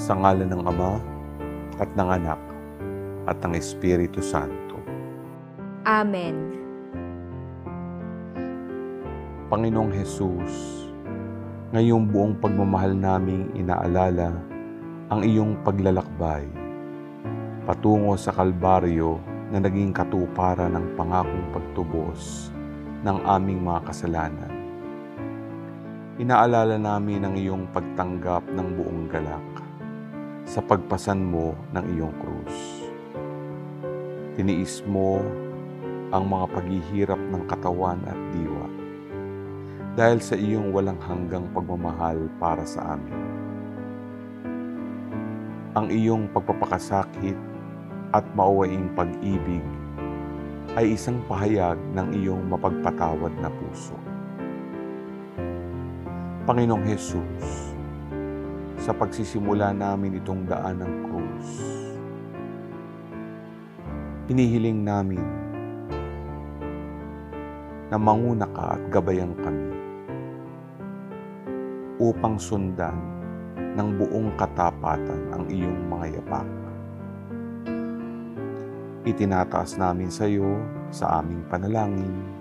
Sa ngala ng Ama at ng Anak at ng Espiritu Santo. Amen. Panginoong Hesus, ngayong buong pagmamahal naming inaalala ang iyong paglalakbay patungo sa Kalbaryo na naging katuparan ng pangakong pagtubos ng aming mga kasalanan. Inaalala namin ang iyong pagtanggap ng buong galak sa pagpasan mo ng iyong krus. Tiniis mo ang mga paghihirap ng katawan at diwa dahil sa iyong walang hanggang pagmamahal para sa amin. Ang iyong pagpapakasakit at mauwaing pag-ibig ay isang pahayag ng iyong mapagpatawad na puso. Panginoong Hesus, sa pagsisimula namin itong daan ng krus, hinihiling namin na manguna ka at gabayan kami upang sundan ng buong katapatan ang iyong mga yapak. Itinataas namin sa iyo sa aming panalangin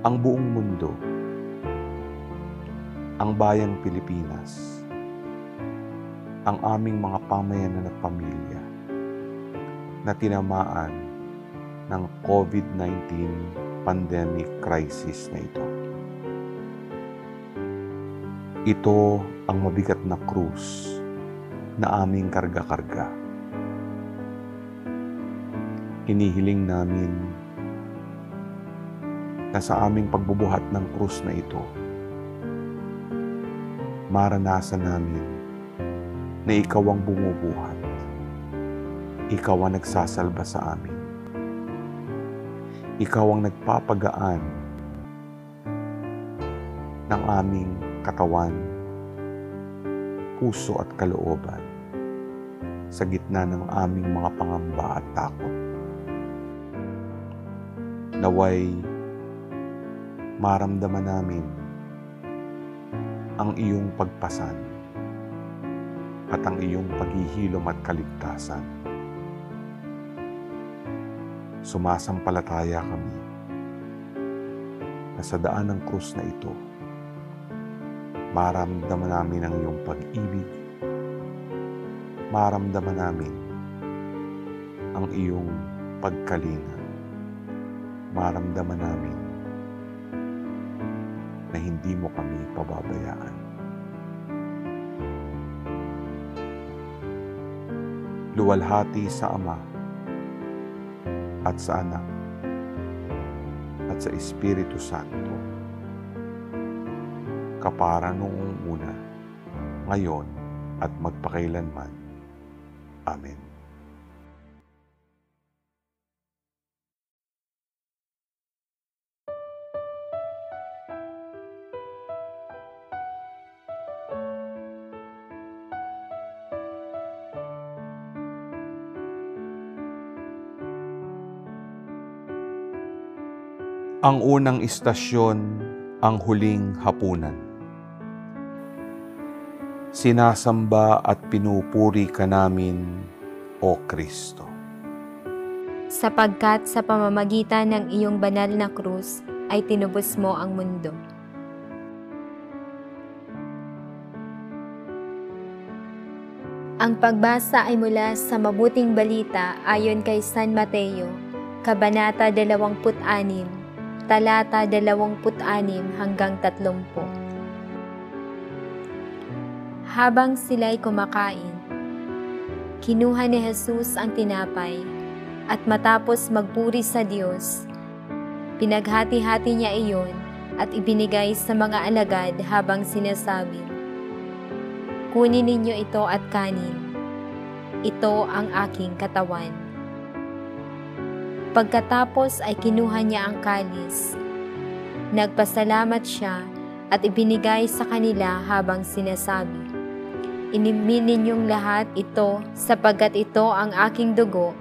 ang buong mundo, ang bayang Pilipinas, ang aming mga pamayanan at pamilya na tinamaan ng COVID-19 pandemic crisis na ito. Ito ang mabigat na krus na aming karga-karga. Hinihiling namin na sa aming pagbubuhat ng krus na ito, maranasan namin na ikaw ang bumubuhat. Ikaw ang nagsasalba sa amin. Ikaw ang nagpapagaan ng aming katawan, puso at kalooban sa gitna ng aming mga pangamba at takot. Naway maramdaman namin ang iyong pagpasan at ang iyong paghihilom at kaligtasan. Sumasampalataya kami na sa daan ng krus na ito, maramdaman namin ang iyong pag-ibig, maramdaman namin ang iyong pagkalinga, maramdaman namin na hindi mo kami pababayaan. Luwalhati sa Ama at sa Anak at sa Espiritu Santo kapara noong una, ngayon at magpakailanman. Amen. Ang unang istasyon, ang huling hapunan. Sinasamba at pinupuri ka namin, O Kristo. Sapagkat sa pamamagitan ng iyong banal na krus ay tinubos mo ang mundo. Ang pagbasa ay mula sa Mabuting Balita ayon kay San Mateo, Kabanata 26, talata 26 hanggang 30. Habang sila'y kumakain, kinuha ni Jesus ang tinapay at matapos magpuri sa Diyos, pinaghati-hati niya iyon at ibinigay sa mga alagad habang sinasabi, Kunin ninyo ito at kanin. Ito ang aking katawan. Pagkatapos ay kinuha niya ang kalis. Nagpasalamat siya at ibinigay sa kanila habang sinasabi, Inimin ninyong lahat ito sapagkat ito ang aking dugo,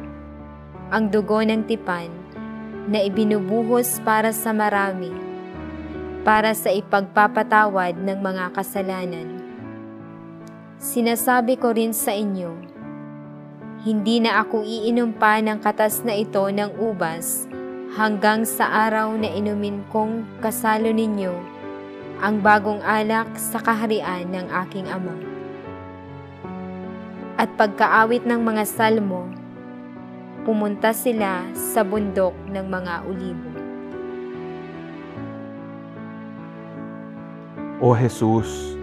ang dugo ng tipan, na ibinubuhos para sa marami, para sa ipagpapatawad ng mga kasalanan. Sinasabi ko rin sa inyo, hindi na ako iinom pa ng katas na ito ng ubas hanggang sa araw na inumin kong kasalo ninyo ang bagong alak sa kaharian ng aking ama. At pagkaawit ng mga salmo, pumunta sila sa bundok ng mga ulibo. O Jesus,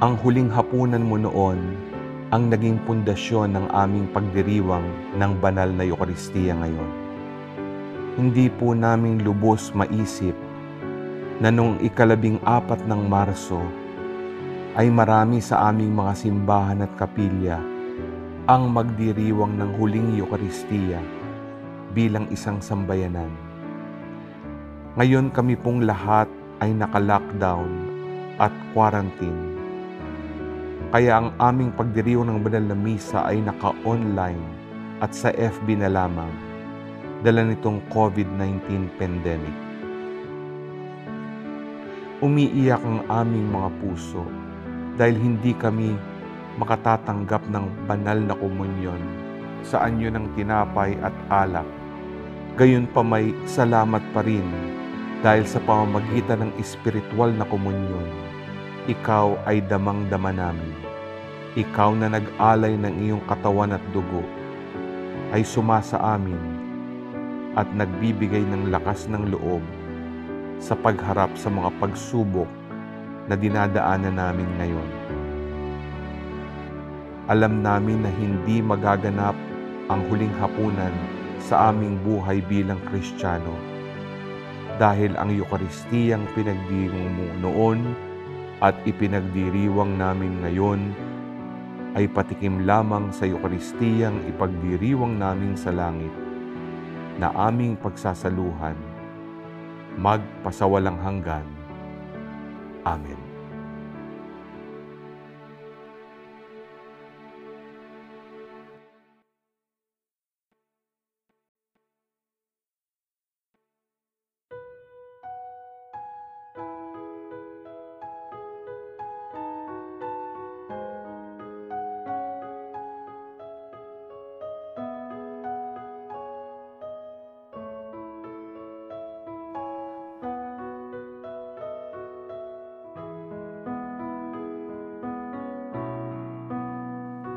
ang huling hapunan mo noon ang naging pundasyon ng aming pagdiriwang ng banal na Eukaristiya ngayon. Hindi po namin lubos maisip na noong ikalabing apat ng Marso ay marami sa aming mga simbahan at kapilya ang magdiriwang ng huling Eukaristiya bilang isang sambayanan. Ngayon kami pong lahat ay naka-lockdown at quarantine kaya ang aming pagdiriw ng banal na misa ay naka-online at sa FB na lamang dala nitong COVID-19 pandemic. Umiiyak ang aming mga puso dahil hindi kami makatatanggap ng banal na komunyon sa anyo ng tinapay at alak. Gayon pa may salamat pa rin dahil sa pamamagitan ng espiritual na komunyon ikaw ay damang-dama namin. Ikaw na nag-alay ng iyong katawan at dugo ay sumasa amin at nagbibigay ng lakas ng loob sa pagharap sa mga pagsubok na dinadaanan namin ngayon. Alam namin na hindi magaganap ang huling hapunan sa aming buhay bilang Kristiyano dahil ang Eukaristiyang pinagdiwang mo noon at ipinagdiriwang namin ngayon ay patikim lamang sa Eukaristiyang ipagdiriwang namin sa langit na aming pagsasaluhan magpasawalang hanggan. Amen.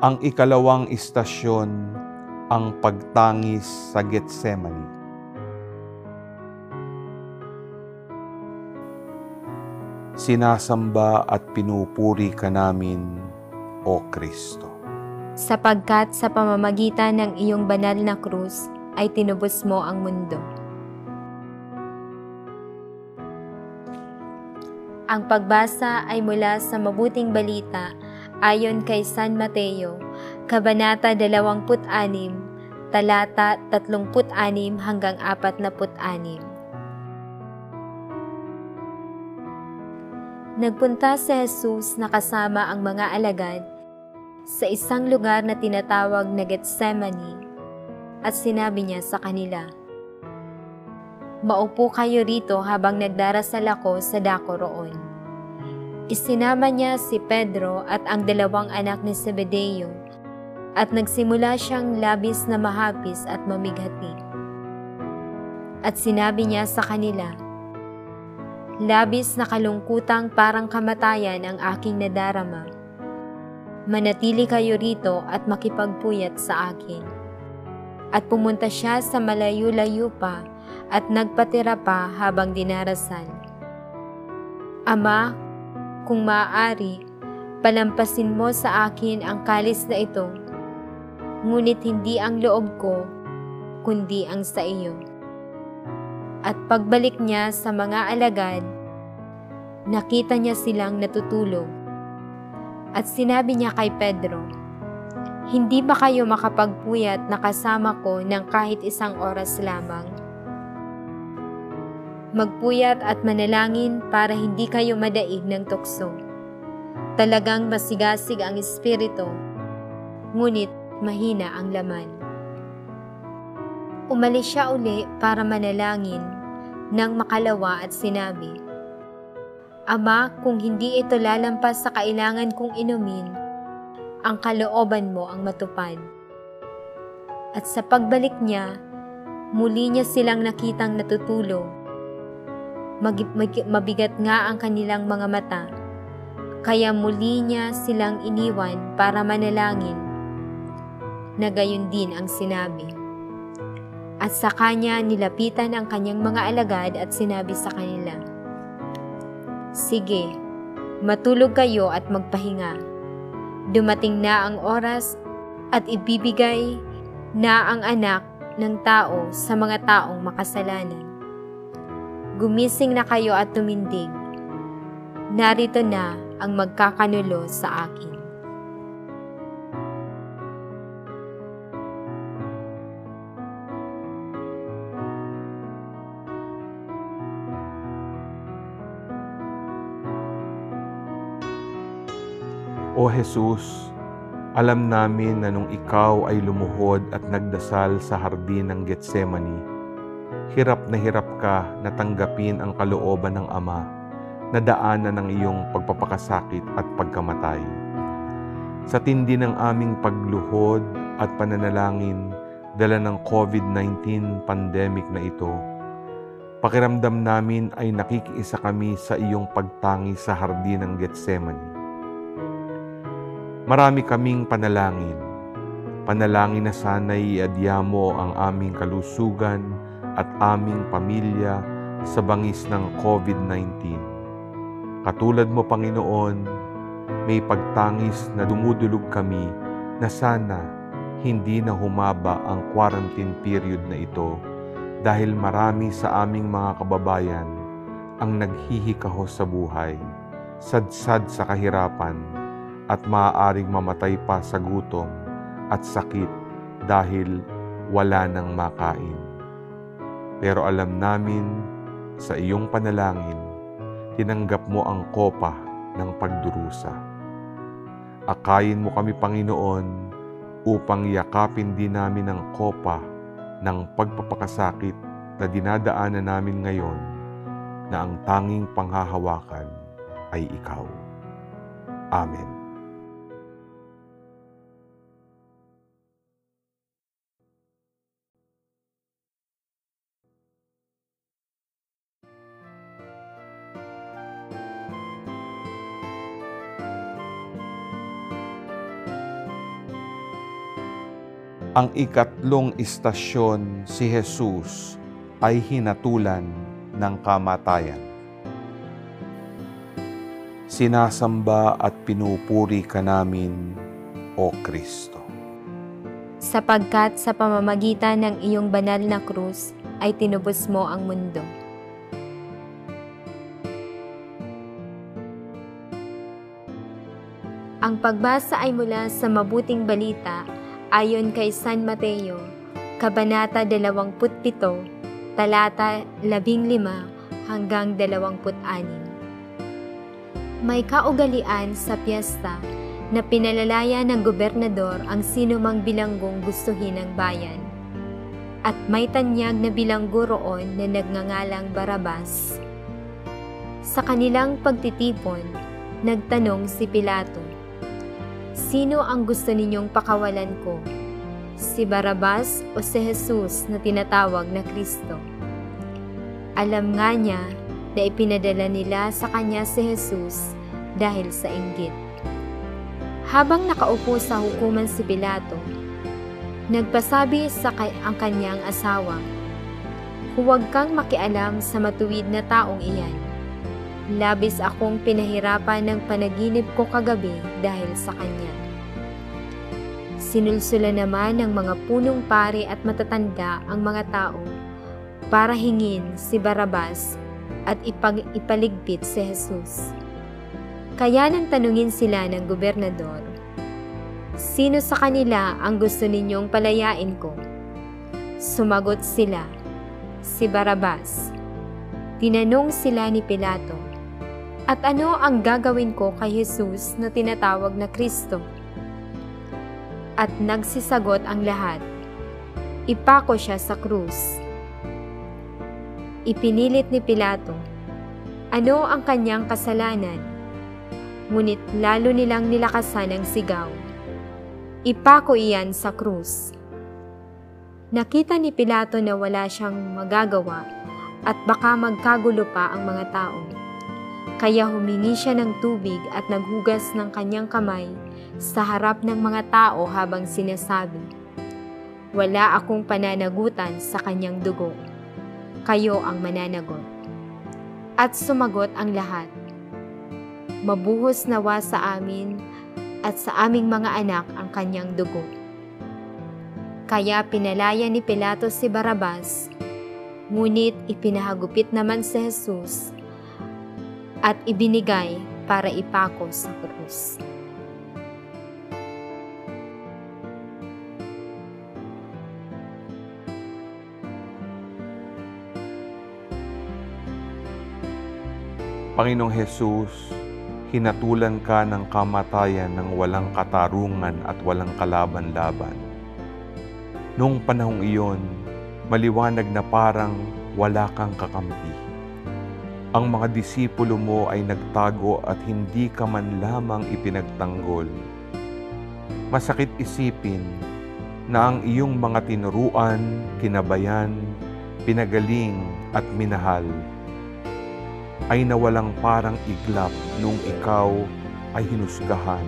Ang ikalawang istasyon, ang pagtangis sa Getsemani. Sinasamba at pinupuri ka namin, O Kristo. Sapagkat sa pamamagitan ng iyong banal na krus ay tinubos mo ang mundo. Ang pagbasa ay mula sa mabuting balita ayon kay San Mateo, Kabanata 26, talata 36 hanggang 46. Nagpunta si Jesus na kasama ang mga alagad sa isang lugar na tinatawag na Gethsemane at sinabi niya sa kanila, Maupo kayo rito habang nagdarasal ako sa dako roon. Isinama niya si Pedro at ang dalawang anak ni Zebedeo at nagsimula siyang labis na mahapis at mamighati. At sinabi niya sa kanila, Labis na kalungkutang parang kamatayan ang aking nadarama. Manatili kayo rito at makipagpuyat sa akin. At pumunta siya sa malayo-layo pa at nagpatira pa habang dinarasal. Ama, kung maaari, palampasin mo sa akin ang kalis na ito, ngunit hindi ang loob ko, kundi ang sa iyo. At pagbalik niya sa mga alagad, nakita niya silang natutulog. At sinabi niya kay Pedro, Hindi ba kayo makapagpuyat na kasama ko ng kahit isang oras lamang? Magpuyat at manalangin para hindi kayo madaig ng tukso. Talagang masigasig ang espiritu, ngunit mahina ang laman. Umalis siya uli para manalangin nang makalawa at sinabi, Ama, kung hindi ito lalampas sa kailangan kong inumin, ang kalooban mo ang matupad. At sa pagbalik niya, muli niya silang nakitang natutulog. Mag- mag- mabigat nga ang kanilang mga mata, kaya muli niya silang iniwan para manalangin, na gayon din ang sinabi. At sa kanya nilapitan ang kanyang mga alagad at sinabi sa kanila, Sige, matulog kayo at magpahinga. Dumating na ang oras at ibibigay na ang anak ng tao sa mga taong makasalanan. Gumising na kayo at tumindig. Narito na ang magkakanulo sa akin. O Jesus, alam namin na nung ikaw ay lumuhod at nagdasal sa hardin ng Getsemani, hirap na hirap ka na tanggapin ang kalooban ng Ama na daanan ng iyong pagpapakasakit at pagkamatay. Sa tindi ng aming pagluhod at pananalangin dala ng COVID-19 pandemic na ito, pakiramdam namin ay nakikiisa kami sa iyong pagtangi sa hardin ng Getsemani. Marami kaming panalangin. Panalangin na sana'y iadya mo ang aming kalusugan at aming pamilya sa bangis ng COVID-19. Katulad mo, Panginoon, may pagtangis na dumudulog kami na sana hindi na humaba ang quarantine period na ito dahil marami sa aming mga kababayan ang naghihikaho sa buhay, sadsad sa kahirapan, at maaaring mamatay pa sa gutom at sakit dahil wala nang makain. Pero alam namin sa iyong panalangin, tinanggap mo ang kopa ng pagdurusa. Akayin mo kami, Panginoon, upang yakapin din namin ang kopa ng pagpapakasakit na dinadaanan namin ngayon na ang tanging panghahawakan ay ikaw. Amen. Ang ikatlong istasyon si Jesus ay hinatulan ng kamatayan. Sinasamba at pinupuri ka namin, O Kristo. Sapagkat sa pamamagitan ng iyong banal na krus ay tinubos mo ang mundo. Ang pagbasa ay mula sa mabuting balita ayon kay San Mateo, Kabanata 27, talata 15 hanggang 26. May kaugalian sa piyesta na pinalalaya ng gobernador ang sinumang bilanggong gustuhin ng bayan. At may tanyag na bilanggo roon na nagngangalang Barabas. Sa kanilang pagtitipon, nagtanong si Pilato, Sino ang gusto ninyong pakawalan ko? Si Barabas o si Jesus na tinatawag na Kristo? Alam nga niya na ipinadala nila sa kanya si Jesus dahil sa inggit. Habang nakaupo sa hukuman si Pilato, nagpasabi sa kay ang kanyang asawa, Huwag kang makialam sa matuwid na taong iyan. Labis akong pinahirapan ng panaginip ko kagabi dahil sa kanya. Sinulsula naman ng mga punong pare at matatanda ang mga tao para hingin si Barabas at ipag ipaligpit si Jesus. Kaya nang tanungin sila ng gobernador, Sino sa kanila ang gusto ninyong palayain ko? Sumagot sila, si Barabas. Tinanong sila ni Pilato, At ano ang gagawin ko kay Jesus na tinatawag na Kristo? At nagsisagot ang lahat, Ipako siya sa krus. Ipinilit ni Pilato, ano ang kanyang kasalanan? Ngunit lalo nilang nilakasan ang sigaw. ipako iyan sa krus. Nakita ni Pilato na wala siyang magagawa at baka magkagulo pa ang mga tao. Kaya humingi siya ng tubig at naghugas ng kanyang kamay sa harap ng mga tao habang sinasabi, Wala akong pananagutan sa kanyang dugo. Kayo ang mananagot. At sumagot ang lahat, Mabuhos nawa sa amin at sa aming mga anak ang kanyang dugo. Kaya pinalaya ni Pilato si Barabas, ngunit ipinahagupit naman si Jesus at ibinigay para ipako sa krus. Panginoong Hesus, hinatulan ka ng kamatayan ng walang katarungan at walang kalaban-laban. Noong panahong iyon, maliwanag na parang wala kang kakampi. Ang mga disipulo mo ay nagtago at hindi ka man lamang ipinagtanggol. Masakit isipin na ang iyong mga tinuruan, kinabayan, pinagaling at minahal ay nawalang parang iglap nung ikaw ay hinusgahan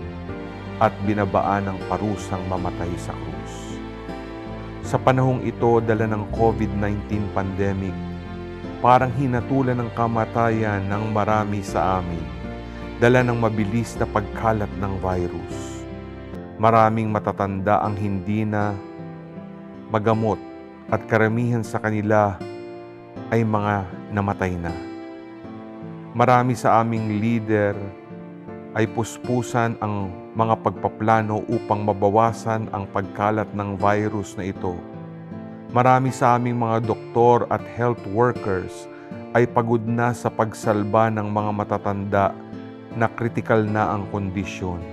at binabaan ng parusang mamatay sa krus. Sa panahong ito, dala ng COVID-19 pandemic, parang hinatulan ng kamatayan ng marami sa amin, dala ng mabilis na pagkalat ng virus. Maraming matatanda ang hindi na magamot at karamihan sa kanila ay mga namatay na. Marami sa aming leader ay puspusan ang mga pagpaplano upang mabawasan ang pagkalat ng virus na ito. Marami sa aming mga doktor at health workers ay pagod na sa pagsalba ng mga matatanda na kritikal na ang kondisyon.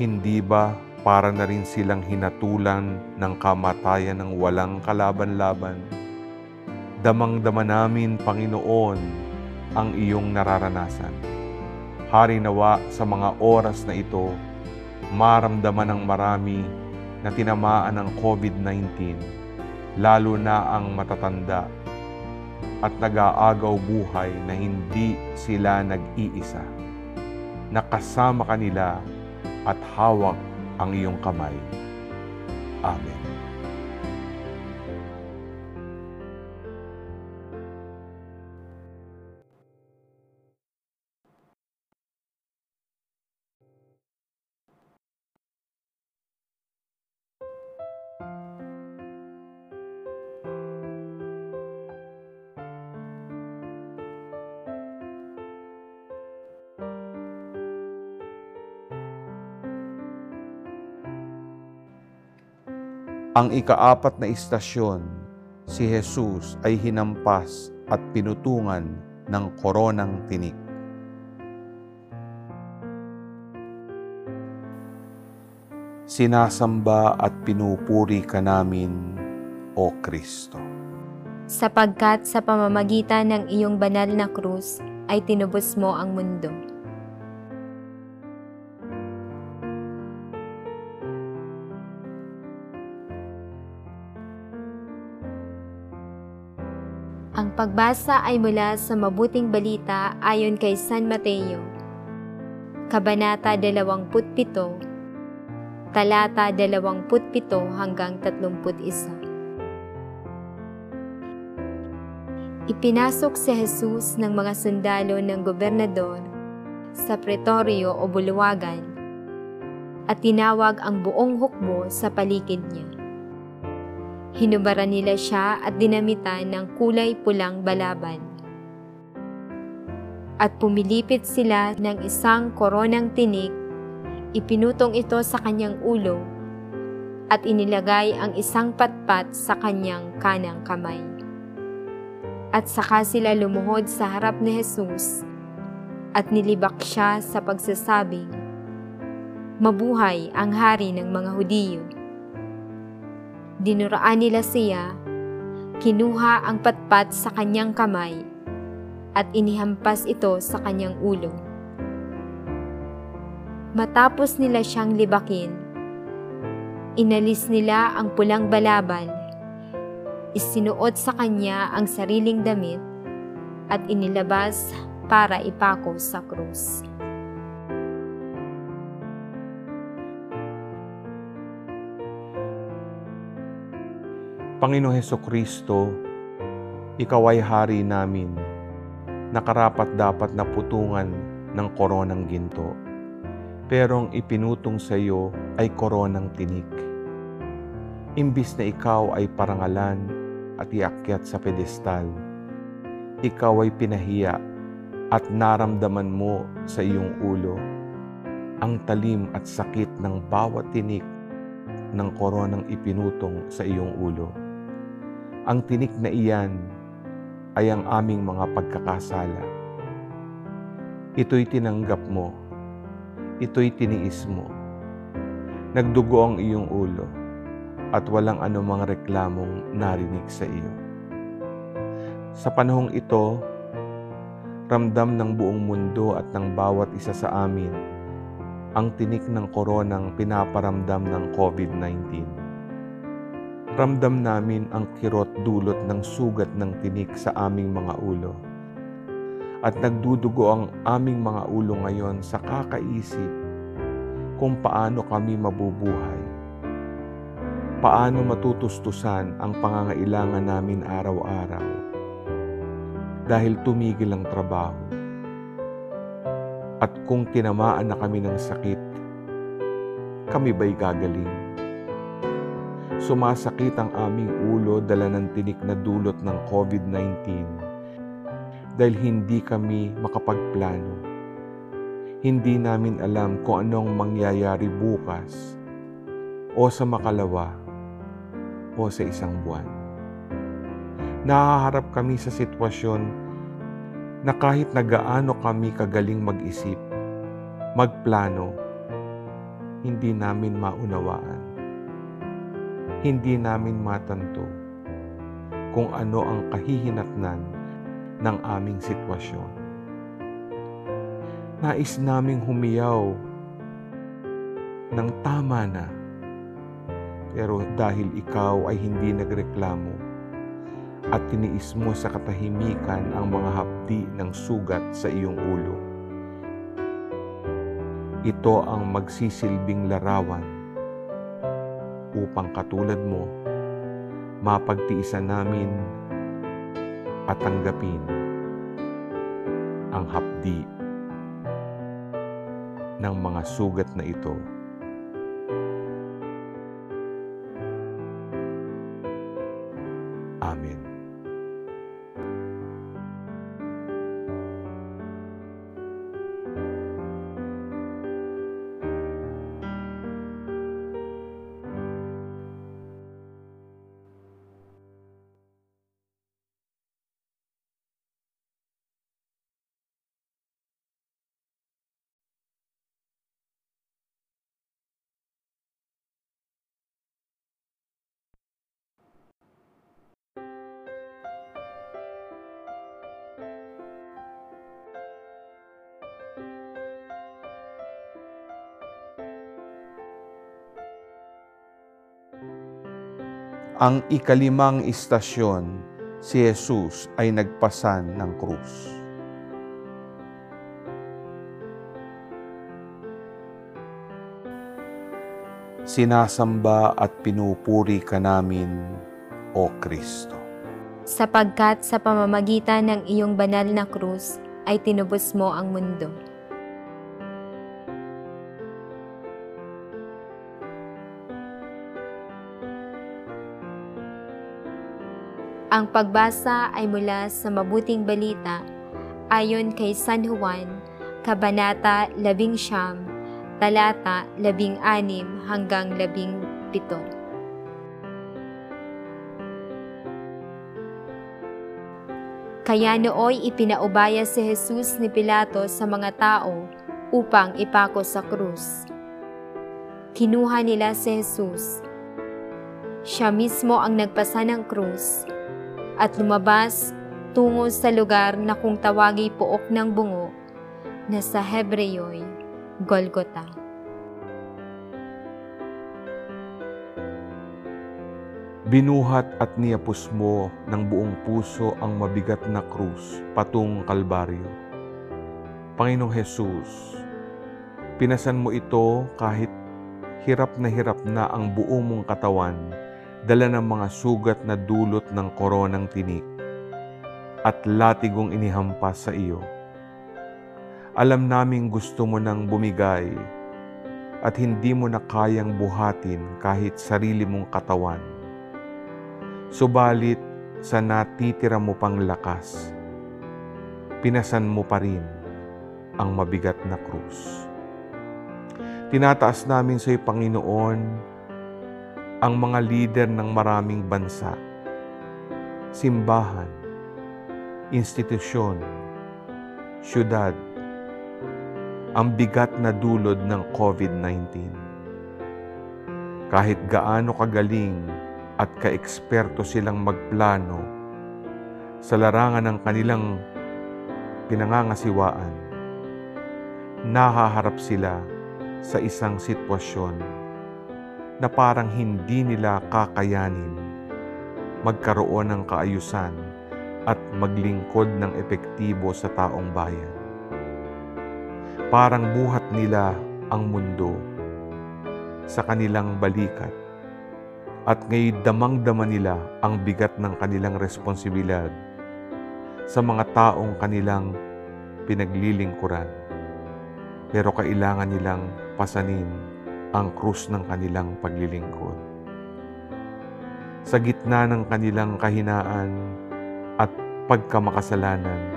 Hindi ba para na rin silang hinatulan ng kamatayan ng walang kalaban-laban? Damang-dama namin, Panginoon, ang iyong nararanasan. Hari nawa sa mga oras na ito, maramdaman ng marami na tinamaan ng COVID-19, lalo na ang matatanda at nag-aagaw buhay na hindi sila nag-iisa. Nakasama kanila at hawak ang iyong kamay. Amen. Ang ikaapat na istasyon, si Jesus ay hinampas at pinutungan ng koronang tinik. Sinasamba at pinupuri ka namin, O Kristo. Sapagkat sa pamamagitan ng iyong banal na krus ay tinubos mo ang mundo. Ang pagbasa ay mula sa mabuting balita ayon kay San Mateo. Kabanata 27, talata 27 hanggang 31. Ipinasok si Jesus ng mga sundalo ng gobernador sa pretorio o bulwagan at tinawag ang buong hukbo sa paligid niya. Hinubaran nila siya at dinamitan ng kulay pulang balaban. At pumilipit sila ng isang koronang tinik, ipinutong ito sa kanyang ulo, at inilagay ang isang patpat sa kanyang kanang kamay. At saka sila lumuhod sa harap ni Jesus at nilibak siya sa pagsasabing, Mabuhay ang hari ng mga Hudiyo. Dinuraan nila siya, kinuha ang patpat sa kanyang kamay at inihampas ito sa kanyang ulo. Matapos nila siyang libakin, Inalis nila ang pulang balabal. Isinuot sa kanya ang sariling damit at inilabas para ipako sa krus. Panginoon Heso Kristo, Ikaw ay hari namin, nakarapat dapat na putungan ng koronang ginto. Pero ang ipinutong sa iyo ay koronang tinik. Imbis na ikaw ay parangalan at iakyat sa pedestal, ikaw ay pinahiya at naramdaman mo sa iyong ulo ang talim at sakit ng bawat tinik ng koronang ipinutong sa iyong ulo. Ang tinik na iyan ay ang aming mga pagkakasala. Ito'y tinanggap mo. Ito'y tiniis mo. Nagdugo ang iyong ulo at walang anumang reklamong narinig sa iyo. Sa panahong ito, ramdam ng buong mundo at ng bawat isa sa amin ang tinik ng koronang pinaparamdam ng COVID-19. Ramdam namin ang kirot dulot ng sugat ng tinik sa aming mga ulo. At nagdudugo ang aming mga ulo ngayon sa kakaisip kung paano kami mabubuhay. Paano matutustusan ang pangangailangan namin araw-araw dahil tumigil ang trabaho. At kung tinamaan na kami ng sakit, kami ba'y gagaling? Sumasakit ang aming ulo dala ng tinik na dulot ng COVID-19 dahil hindi kami makapagplano. Hindi namin alam kung anong mangyayari bukas o sa makalawa o sa isang buwan. Nahaharap kami sa sitwasyon na kahit na gaano kami kagaling mag-isip, magplano, hindi namin maunawaan hindi namin matanto kung ano ang kahihinatnan ng aming sitwasyon. Nais naming humiyaw ng tama na, pero dahil ikaw ay hindi nagreklamo at tiniis mo sa katahimikan ang mga hapdi ng sugat sa iyong ulo, ito ang magsisilbing larawan upang katulad mo, mapagtiisan namin at tanggapin ang hapdi ng mga sugat na ito. Ang ikalimang istasyon, si Jesus ay nagpasan ng krus. Sinasamba at pinupuri ka namin, O Kristo. Sapagkat sa pamamagitan ng iyong banal na krus ay tinubos mo ang mundo. Ang pagbasa ay mula sa Mabuting Balita ayon kay San Juan, Kabanata 11, talata 16 hanggang 17. Kaya nooy ipinaubaya si Jesus ni Pilato sa mga tao upang ipako sa krus. Kinuha nila si Jesus. Siya mismo ang nagpasa ng krus at lumabas tungo sa lugar na kung tawagi pook ng bungo na sa Hebreyo'y Golgota. Binuhat at niyapos mo ng buong puso ang mabigat na krus patung Kalbaryo. Panginoong Hesus, pinasan mo ito kahit hirap na hirap na ang buo mong katawan dala ng mga sugat na dulot ng koronang tinik at latigong inihampas sa iyo. Alam naming gusto mo nang bumigay at hindi mo na kayang buhatin kahit sarili mong katawan Subalit sa natitira mo pang lakas, pinasan mo pa rin ang mabigat na krus. Tinataas namin sa iyo, Panginoon, ang mga lider ng maraming bansa, simbahan, institusyon, syudad, ang bigat na dulod ng COVID-19. Kahit gaano kagaling at kaeksperto silang magplano sa larangan ng kanilang pinangangasiwaan, nahaharap sila sa isang sitwasyon na parang hindi nila kakayanin magkaroon ng kaayusan at maglingkod ng epektibo sa taong bayan. Parang buhat nila ang mundo sa kanilang balikat at ngayon damang-dama nila ang bigat ng kanilang responsibilidad sa mga taong kanilang pinaglilingkuran. Pero kailangan nilang pasanin ang krus ng kanilang paglilingkod. Sa gitna ng kanilang kahinaan at pagkamakasalanan,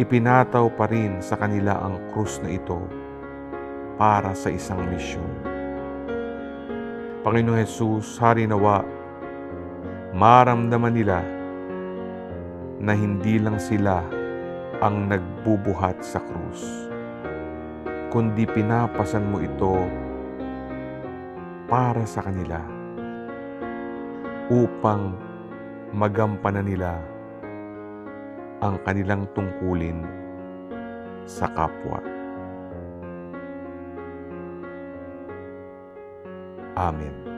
ipinataw pa rin sa kanila ang krus na ito para sa isang misyon. Panginoon Jesus, hari nawa, maramdaman nila na hindi lang sila ang nagbubuhat sa krus, kundi pinapasan mo ito para sa kanila upang magampanan nila ang kanilang tungkulin sa kapwa. Amen.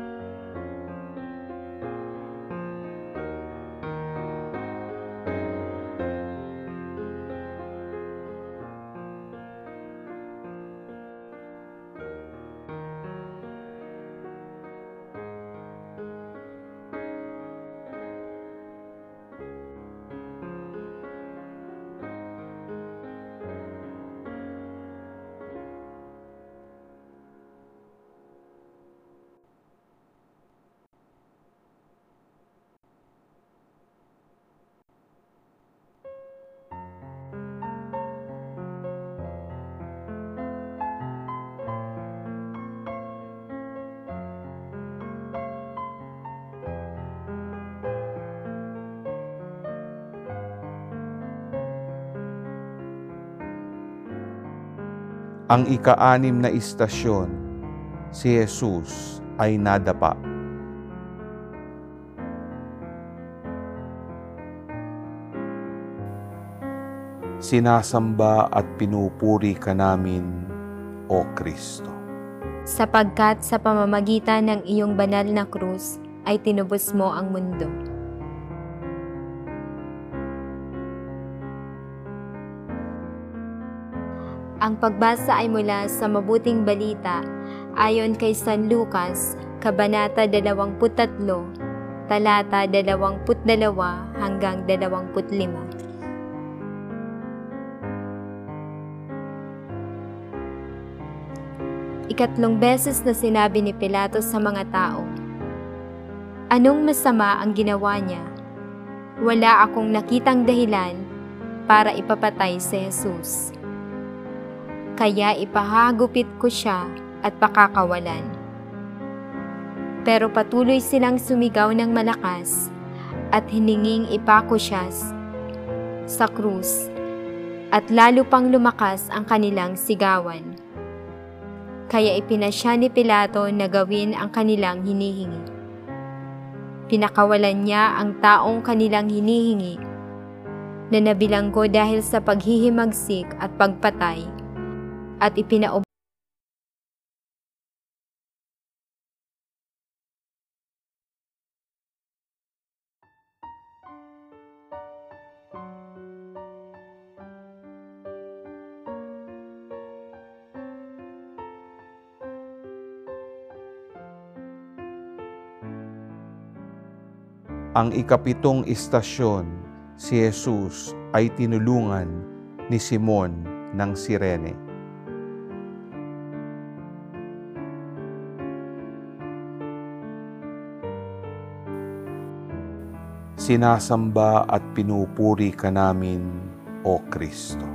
Ang ika-anim na istasyon, si Jesus ay nadapa. Sinasamba at pinupuri ka namin, O Kristo. sapagkat sa pamamagitan ng iyong banal na krus ay tinubos mo ang mundo. Ang pagbasa ay mula sa Mabuting Balita ayon kay San Lucas, Kabanata 23, talata 22 hanggang 25. Ikatlong beses na sinabi ni Pilato sa mga tao, Anong masama ang ginawa niya? Wala akong nakitang dahilan para ipapatay si Jesus. Kaya ipahagupit ko siya at pakakawalan. Pero patuloy silang sumigaw ng malakas at hininging ipako siya sa krus at lalo pang lumakas ang kanilang sigawan. Kaya ipinasya ni Pilato na gawin ang kanilang hinihingi. Pinakawalan niya ang taong kanilang hinihingi na nabilanggo dahil sa paghihimagsik at pagpatay at ipinaub Ang ikapitong istasyon, si Jesus ay tinulungan ni Simon ng Sirene. Sinasamba at pinupuri ka namin, O Kristo.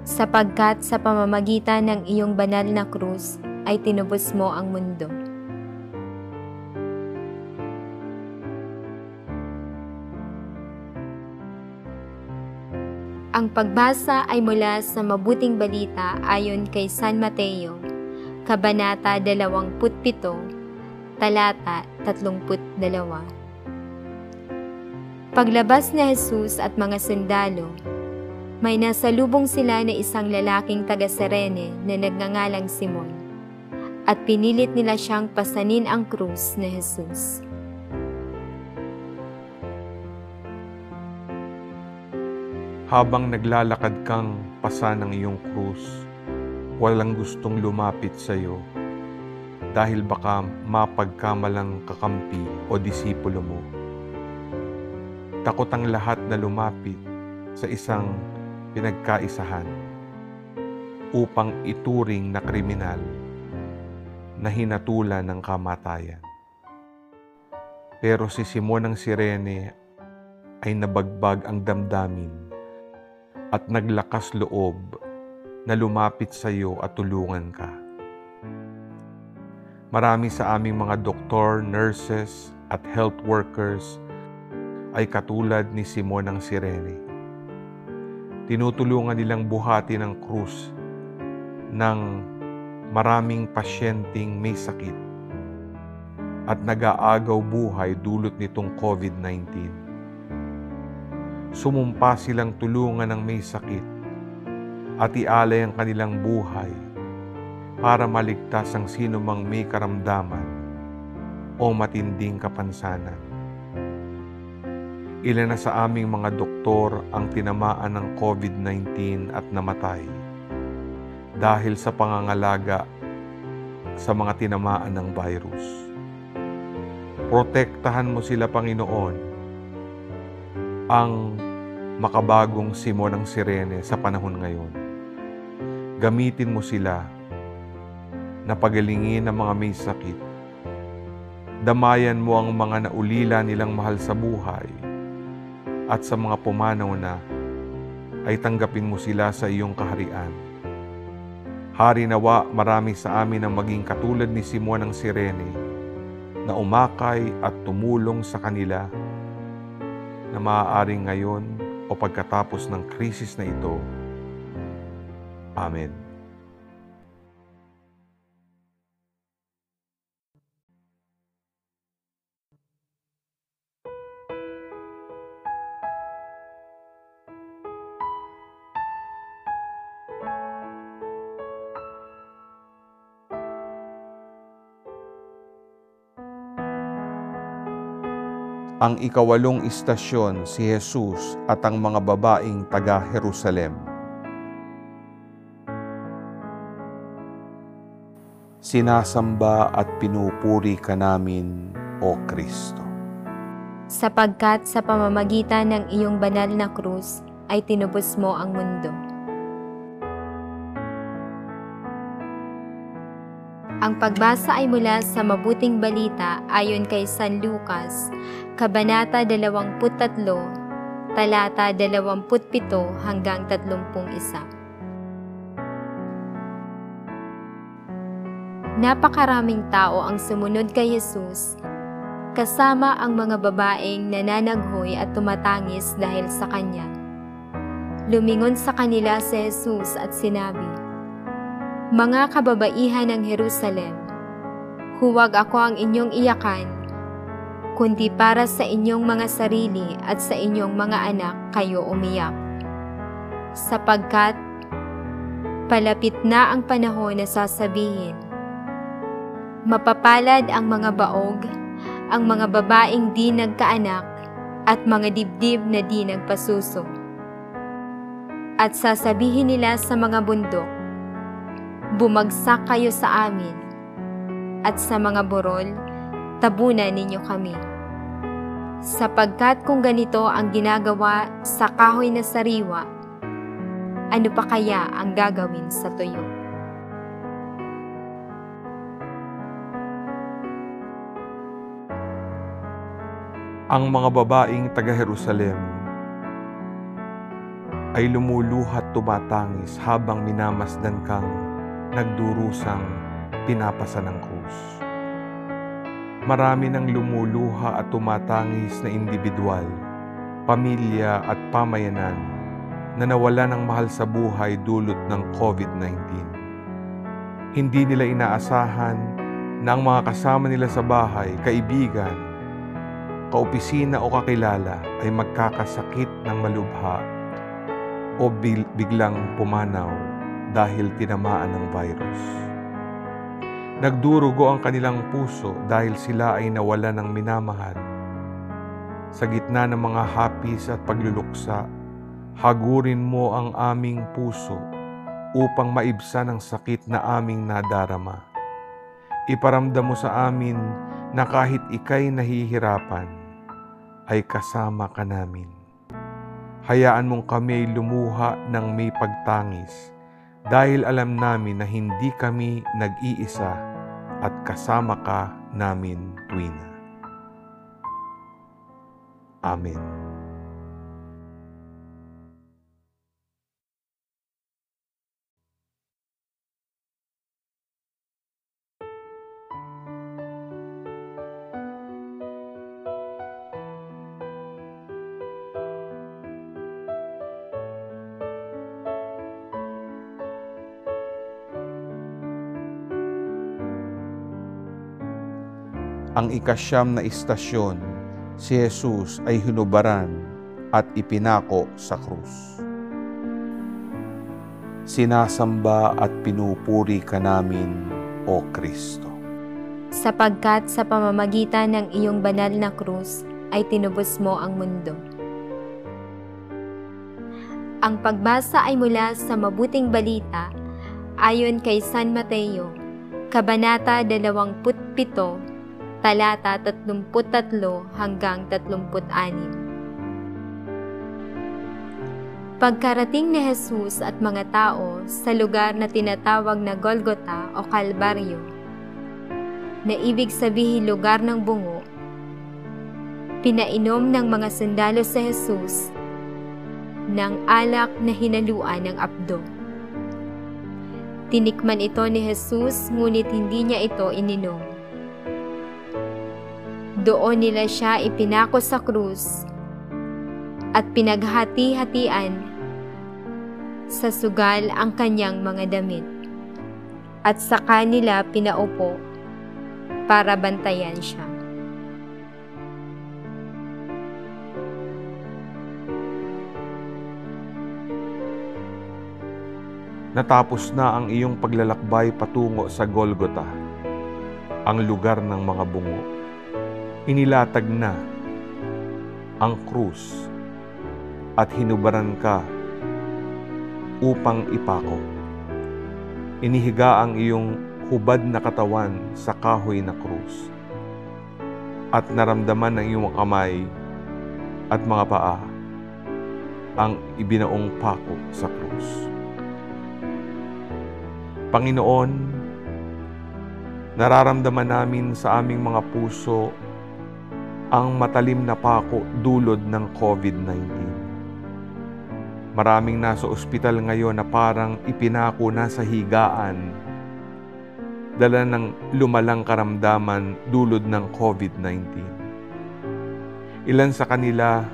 sapagkat sa pamamagitan ng iyong banal na krus ay tinubos mo ang mundo. Ang pagbasa ay mula sa Mabuting Balita ayon kay San Mateo, Kabanata 27, Talata 32. Paglabas ni Jesus at mga sundalo, may nasalubong sila na isang lalaking taga-Serene na nagngangalang Simon at pinilit nila siyang pasanin ang krus ni Jesus. Habang naglalakad kang pasa ng iyong krus, walang gustong lumapit sa iyo dahil baka mapagkamalang kakampi o disipulo mo. Takot ang lahat na lumapit sa isang pinagkaisahan upang ituring na kriminal na hinatulan ng kamatayan. Pero si Simon ng Sirene ay nabagbag ang damdamin at naglakas loob na lumapit sa iyo at tulungan ka. Marami sa aming mga doktor, nurses at health workers ay katulad ni Simon ng Sirene. Tinutulungan nilang buhati ng krus ng maraming pasyenteng may sakit at nag-aagaw buhay dulot nitong COVID-19 sumumpa silang tulungan ng may sakit at ialay ang kanilang buhay para maligtas ang sino mang may karamdaman o matinding kapansanan. Ilan na sa aming mga doktor ang tinamaan ng COVID-19 at namatay dahil sa pangangalaga sa mga tinamaan ng virus. Protektahan mo sila, Panginoon, ang makabagong Simon ng Sirene sa panahon ngayon. Gamitin mo sila na pagalingin ang mga may sakit. Damayan mo ang mga naulila nilang mahal sa buhay at sa mga pumanaw na ay tanggapin mo sila sa iyong kaharian. Hari nawa marami sa amin ang maging katulad ni Simon ng Sirene na umakay at tumulong sa kanila na maaaring ngayon o pagkatapos ng krisis na ito. Amen. Ang ikawalong istasyon si Jesus at ang mga babaeng taga Jerusalem. Sinasamba at pinupuri ka namin, O Kristo. Sapagkat sa pamamagitan ng iyong banal na krus ay tinubos mo ang mundo. Ang pagbasa ay mula sa Mabuting Balita ayon kay San Lucas, Kabanata 23, talata 27 hanggang 31. Napakaraming tao ang sumunod kay Jesus, kasama ang mga babaeng nananaghoy at tumatangis dahil sa Kanya. Lumingon sa kanila si Jesus at sinabi, mga kababaihan ng Jerusalem, huwag ako ang inyong iyakan, kundi para sa inyong mga sarili at sa inyong mga anak kayo umiyak. Sapagkat palapit na ang panahon na sasabihin, Mapapalad ang mga baog, ang mga babaeng di nagkaanak, at mga dibdib na di nagpasuso. At sasabihin nila sa mga bundok, Bumagsak kayo sa amin, at sa mga burol, tabunan ninyo kami. Sapagkat kung ganito ang ginagawa sa kahoy na sariwa, ano pa kaya ang gagawin sa tuyo? Ang mga babaeng taga-Jerusalem ay lumuluhat tumatangis habang minamasdan kang nagdurusang pinapasa ng krus. Marami nang lumuluha at tumatangis na individual, pamilya at pamayanan na nawala ng mahal sa buhay dulot ng COVID-19. Hindi nila inaasahan na ang mga kasama nila sa bahay, kaibigan, kaopisina o kakilala ay magkakasakit ng malubha o biglang pumanaw dahil tinamaan ng virus. Nagdurugo ang kanilang puso dahil sila ay nawala ng minamahal. Sa gitna ng mga hapis at pagluluksa, hagurin mo ang aming puso upang maibsan ang sakit na aming nadarama. Iparamdam mo sa amin na kahit ikay nahihirapan, ay kasama ka namin. Hayaan mong kami lumuha ng may pagtangis dahil alam namin na hindi kami nag-iisa at kasama ka namin tuwina. Amen. Ang ikasyam na istasyon, si Jesus ay hinubaran at ipinako sa krus. Sinasamba at pinupuri ka namin, O Kristo. Sapagkat sa pamamagitan ng iyong banal na krus ay tinubos mo ang mundo. Ang pagbasa ay mula sa mabuting balita ayon kay San Mateo, Kabanata 27, talata 33 hanggang 36. Pagkarating ni Jesus at mga tao sa lugar na tinatawag na Golgota o Kalbaryo, na ibig sabihin lugar ng bungo, pinainom ng mga sundalo sa Jesus ng alak na hinaluan ng abdo. Tinikman ito ni Jesus ngunit hindi niya ito ininom doon nila siya ipinako sa krus at pinaghati-hatian sa sugal ang kanyang mga damit at sa kanila pinaupo para bantayan siya. Natapos na ang iyong paglalakbay patungo sa Golgota, ang lugar ng mga bungo inilatag na ang krus at hinubaran ka upang ipako. Inihiga ang iyong hubad na katawan sa kahoy na krus at naramdaman ng iyong kamay at mga paa ang ibinaong pako sa krus. Panginoon, nararamdaman namin sa aming mga puso ang matalim na pako dulod ng COVID-19. Maraming nasa ospital ngayon na parang ipinako na sa higaan dala ng lumalang karamdaman dulod ng COVID-19. Ilan sa kanila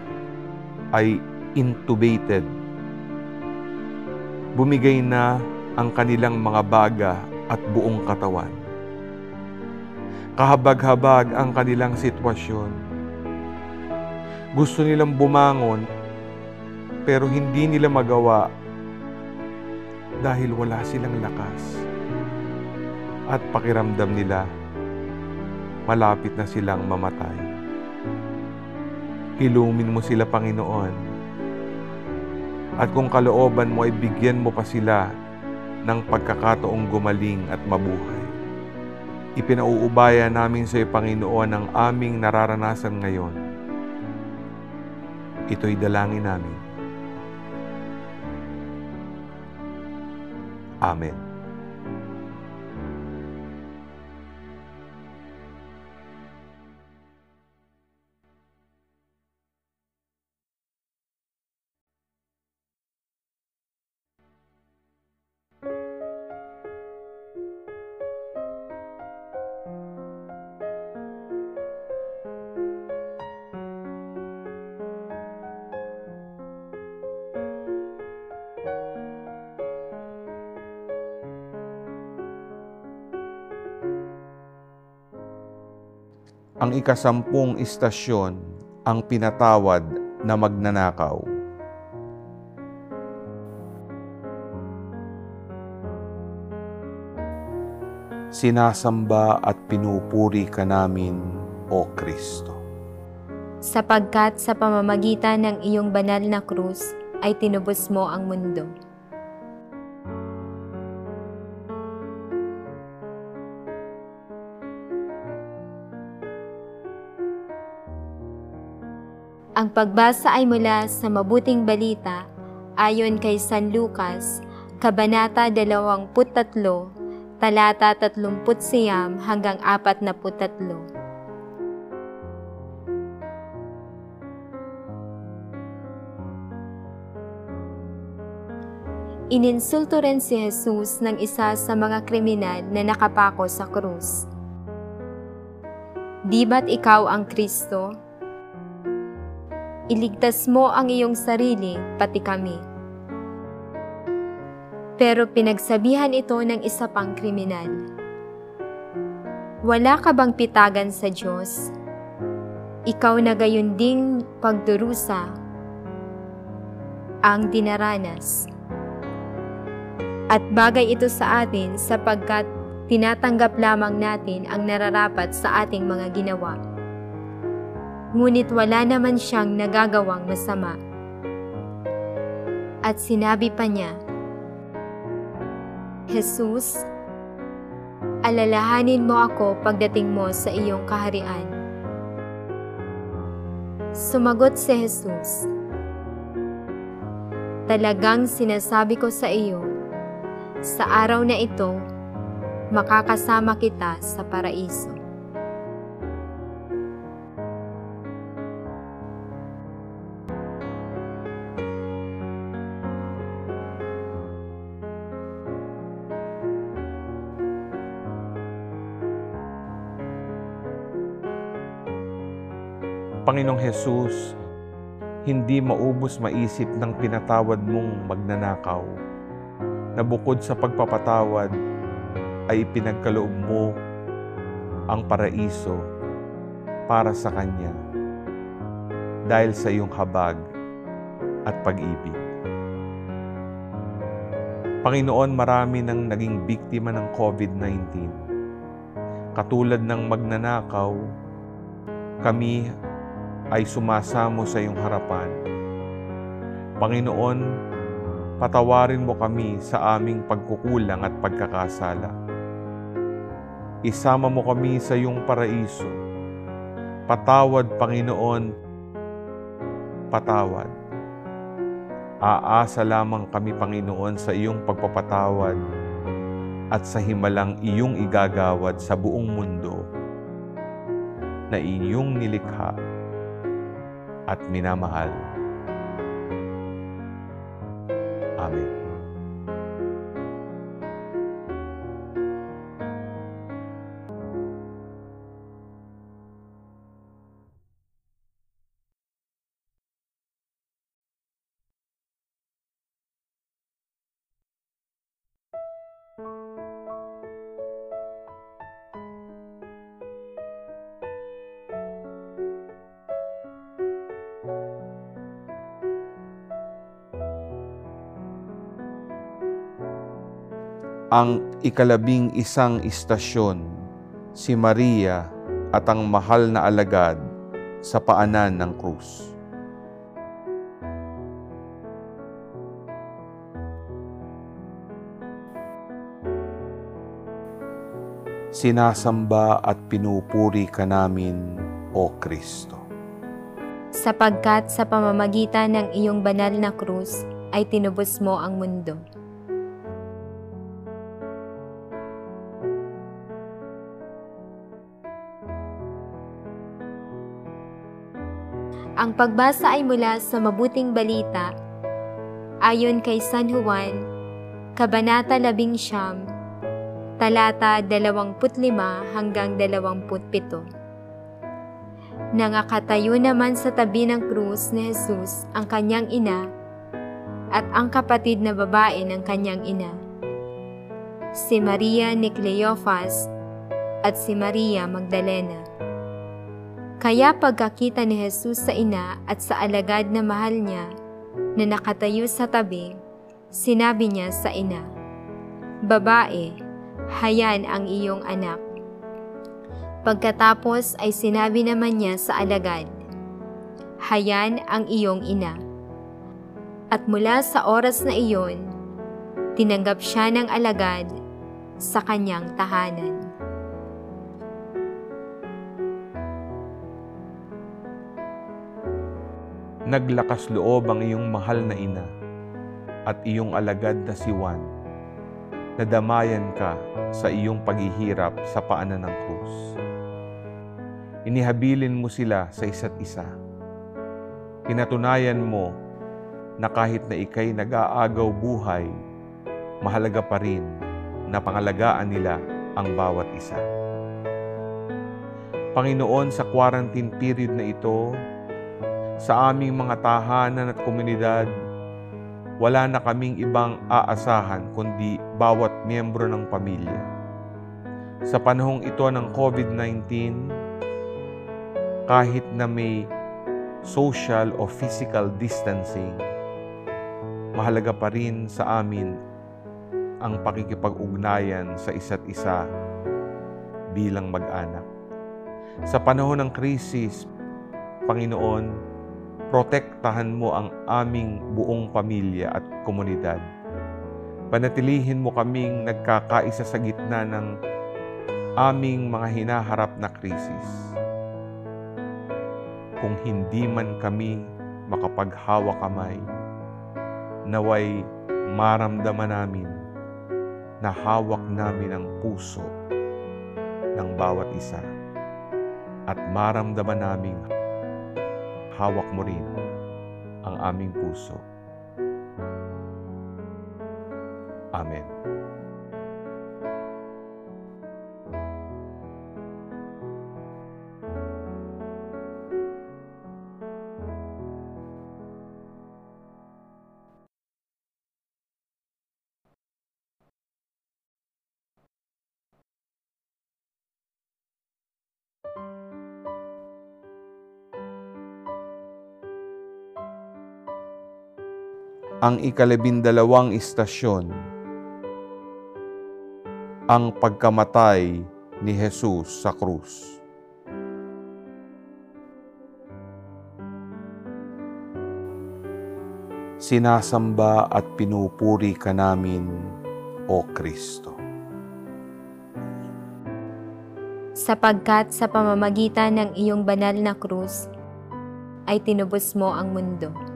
ay intubated. Bumigay na ang kanilang mga baga at buong katawan. Kahabag-habag ang kanilang sitwasyon gusto nilang bumangon pero hindi nila magawa dahil wala silang lakas. At pakiramdam nila malapit na silang mamatay. Hilumin mo sila, Panginoon. At kung kalooban mo ay bigyan mo pa sila ng pagkakataong gumaling at mabuhay. Ipinauubaya namin sa iyo, Panginoon, ang aming nararanasan ngayon. Ito'y dalangin namin. Amen. Ang ikasampung istasyon ang pinatawad na magnanakaw. Sinasamba at pinupuri ka namin, O Kristo. Sapagkat sa pamamagitan ng iyong banal na krus ay tinubos mo ang mundo. Ang pagbasa ay mula sa Mabuting Balita ayon kay San Lucas, Kabanata 23, talata 39 hanggang 43. Ininsulto rin si Jesus ng isa sa mga kriminal na nakapako sa krus. Di ba't ikaw ang Kristo? Iligtas mo ang iyong sarili, pati kami. Pero pinagsabihan ito ng isa pang kriminal. Wala ka bang pitagan sa Diyos? Ikaw na gayon ding pagdurusa ang dinaranas. At bagay ito sa atin sapagkat tinatanggap lamang natin ang nararapat sa ating mga ginawa. Ngunit wala naman siyang nagagawang masama. At sinabi pa niya, Jesus, alalahanin mo ako pagdating mo sa iyong kaharian. Sumagot si Jesus, Talagang sinasabi ko sa iyo, sa araw na ito, makakasama kita sa paraiso. Panginoong Hesus, hindi maubos maisip ng pinatawad mong magnanakaw na bukod sa pagpapatawad ay ipinagkaloob mo ang paraiso para sa Kanya dahil sa iyong habag at pag-ibig. Panginoon, marami nang naging biktima ng COVID-19. Katulad ng magnanakaw, kami ay sumasamo sa iyong harapan. Panginoon, patawarin mo kami sa aming pagkukulang at pagkakasala. Isama mo kami sa iyong paraiso. Patawad, Panginoon, patawad. Aasa lamang kami, Panginoon, sa iyong pagpapatawad at sa himalang iyong igagawad sa buong mundo na inyong nilikha at minamahal. Ang ikalabing isang istasyon, si Maria at ang mahal na alagad sa paanan ng krus. Sinasamba at pinupuri ka namin, O Kristo. sapagkat sa pamamagitan ng iyong banal na krus ay tinubos mo ang mundo. Ang pagbasa ay mula sa mabuting balita ayon kay San Juan, Kabanata 11, talata 25 hanggang 27. Nangakatayo naman sa tabi ng krus ni Jesus ang kanyang ina at ang kapatid na babae ng kanyang ina, si Maria ni Cleophas at si Maria Magdalena. Kaya pagkakita ni Jesus sa ina at sa alagad na mahal niya na nakatayo sa tabi, sinabi niya sa ina, Babae, hayan ang iyong anak. Pagkatapos ay sinabi naman niya sa alagad, Hayan ang iyong ina. At mula sa oras na iyon, tinanggap siya ng alagad sa kanyang tahanan. Naglakas loob ang iyong mahal na ina at iyong alagad na si Juan. Nadamayan ka sa iyong paghihirap sa paanan ng krus. Inihabilin mo sila sa isa't isa. Pinatunayan mo na kahit na ikay nag-aagaw buhay, mahalaga pa rin na pangalagaan nila ang bawat isa. Panginoon, sa quarantine period na ito, sa aming mga tahanan at komunidad, wala na kaming ibang aasahan kundi bawat miyembro ng pamilya. Sa panahong ito ng COVID-19, kahit na may social o physical distancing, mahalaga pa rin sa amin ang pakikipag-ugnayan sa isa't isa bilang mag-anak. Sa panahon ng krisis, Panginoon, protektahan mo ang aming buong pamilya at komunidad. Panatilihin mo kaming nagkakaisa sa gitna ng aming mga hinaharap na krisis. Kung hindi man kami makapaghawa kamay, naway maramdaman namin na hawak namin ang puso ng bawat isa at maramdaman namin hawak mo rin ang aming puso. Amen. Ang ikalabindalawang istasyon, ang pagkamatay ni Jesus sa krus. Sinasamba at pinupuri ka namin, O Kristo. sapagkat sa pamamagitan ng iyong banal na krus ay tinubos mo ang mundo.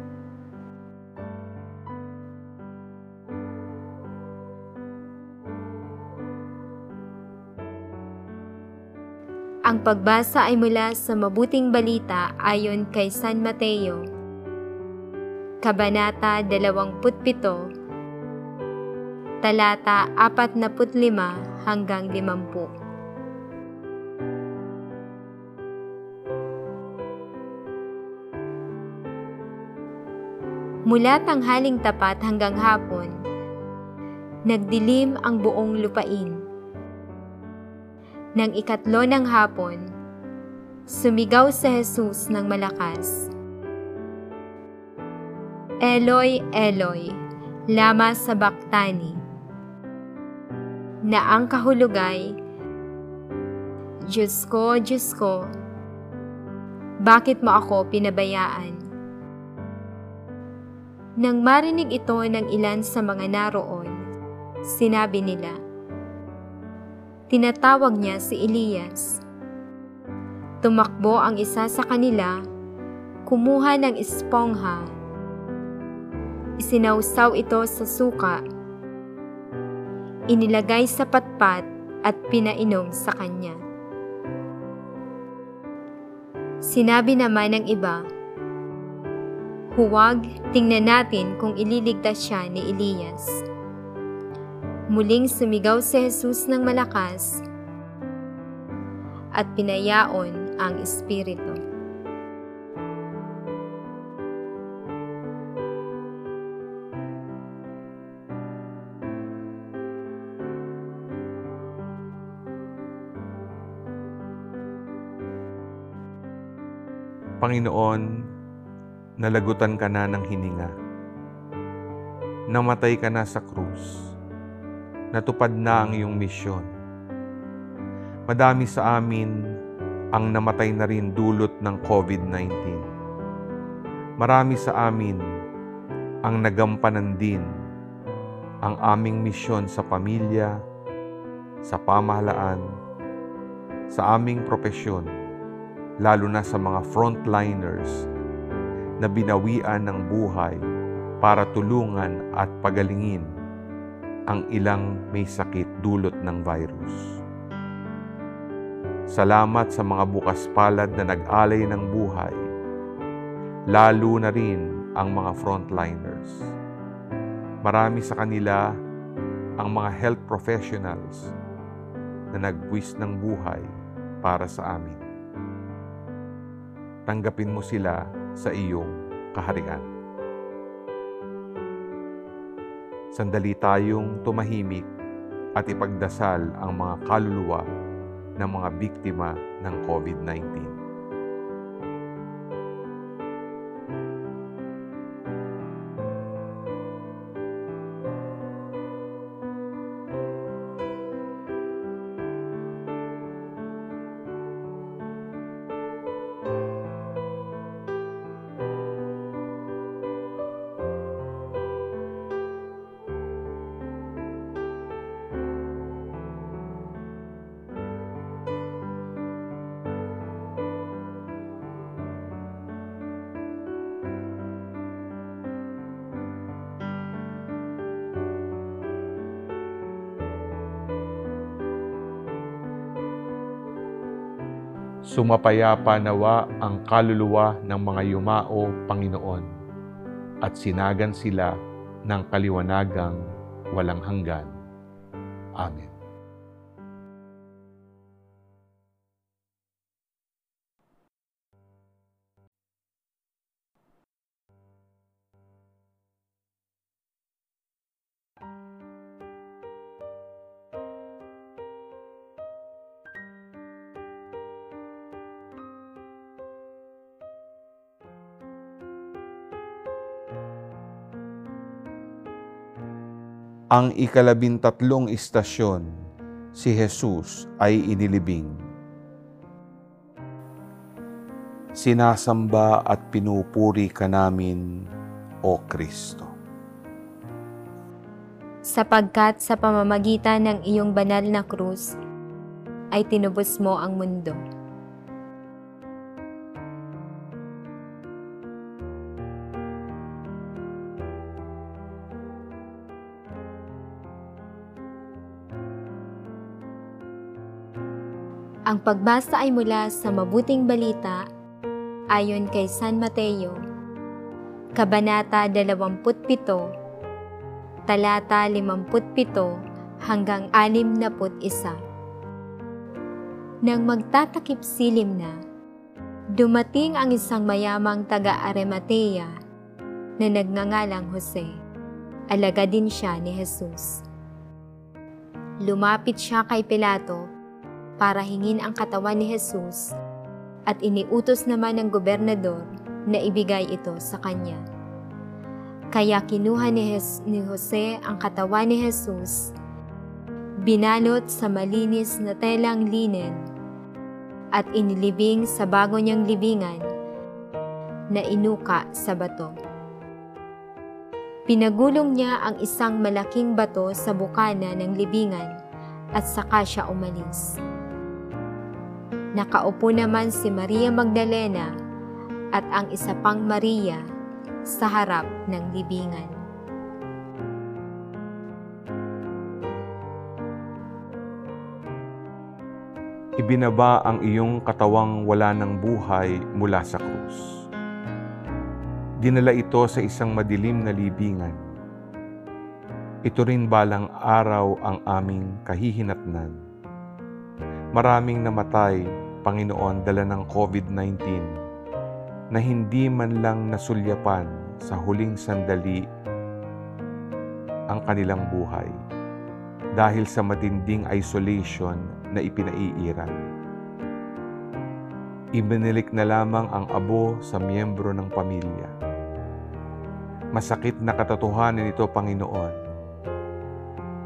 Ang pagbasa ay mula sa mabuting balita ayon kay San Mateo, Kabanata 27, talata 45 hanggang 50. Mula tanghaling tapat hanggang hapon, nagdilim ang buong lupain. Nang ikatlo ng hapon, sumigaw sa Jesus ng malakas. Eloy, Eloy, lama sabaktani, na ang kahulugay, Diyos ko, Diyos ko, Bakit mo ako pinabayaan? Nang marinig ito ng ilan sa mga naroon, sinabi nila, Tinatawag niya si Elias. Tumakbo ang isa sa kanila, kumuha ng espongha. Isinausaw ito sa suka. Inilagay sa patpat at pinainom sa kanya. Sinabi naman ng iba, Huwag, tingnan natin kung ililigtas siya ni Elias. Muling sumigaw si Jesus ng malakas at pinayaon ang Espiritu. Panginoon, nalagutan ka na ng hininga. Namatay ka na sa krus. Natupad na ang iyong misyon. Madami sa amin ang namatay na rin dulot ng COVID-19. Marami sa amin ang nagampanan din ang aming misyon sa pamilya, sa pamahalaan, sa aming propesyon, lalo na sa mga frontliners na binawian ng buhay para tulungan at pagalingin ang ilang may sakit dulot ng virus. Salamat sa mga bukas palad na nag-alay ng buhay, lalo na rin ang mga frontliners. Marami sa kanila ang mga health professionals na nagbuwis ng buhay para sa amin. Tanggapin mo sila sa iyong kaharian. Sandali tayong tumahimik at ipagdasal ang mga kaluluwa ng mga biktima ng COVID-19. Sumapayapa nawa ang kaluluwa ng mga yumao, Panginoon, at sinagan sila ng kaliwanagang walang hanggan. Amen. Ang ikalabintatlong istasyon, si Jesus ay inilibing. Sinasamba at pinupuri ka namin, O Kristo. Sapagkat sa pamamagitan ng iyong banal na krus, ay tinubos mo ang mundo. Ang pagbasa ay mula sa Mabuting Balita ayon kay San Mateo, Kabanata 27, Talata 57 hanggang 61. Nang magtatakip silim na, dumating ang isang mayamang taga-Arimatea na nagngangalang Jose. Alaga din siya ni Jesus. Lumapit siya kay Pilato para hingin ang katawan ni Jesus at iniutos naman ng gobernador na ibigay ito sa kanya. Kaya kinuha ni, Jes- ni Jose ang katawan ni Jesus, binalot sa malinis na telang linen at inilibing sa bago niyang libingan na inuka sa bato. Pinagulong niya ang isang malaking bato sa bukana ng libingan at saka siya umalis. Nakaupo naman si Maria Magdalena at ang isa pang Maria sa harap ng libingan. Ibinaba ang iyong katawang wala ng buhay mula sa krus. Dinala ito sa isang madilim na libingan. Ito rin balang araw ang aming kahihinatnan. Maraming namatay, Panginoon, dala ng COVID-19 na hindi man lang nasulyapan sa huling sandali ang kanilang buhay dahil sa matinding isolation na ipinaiiran. Ibinilik na lamang ang abo sa miyembro ng pamilya. Masakit na katotohanan ito, Panginoon.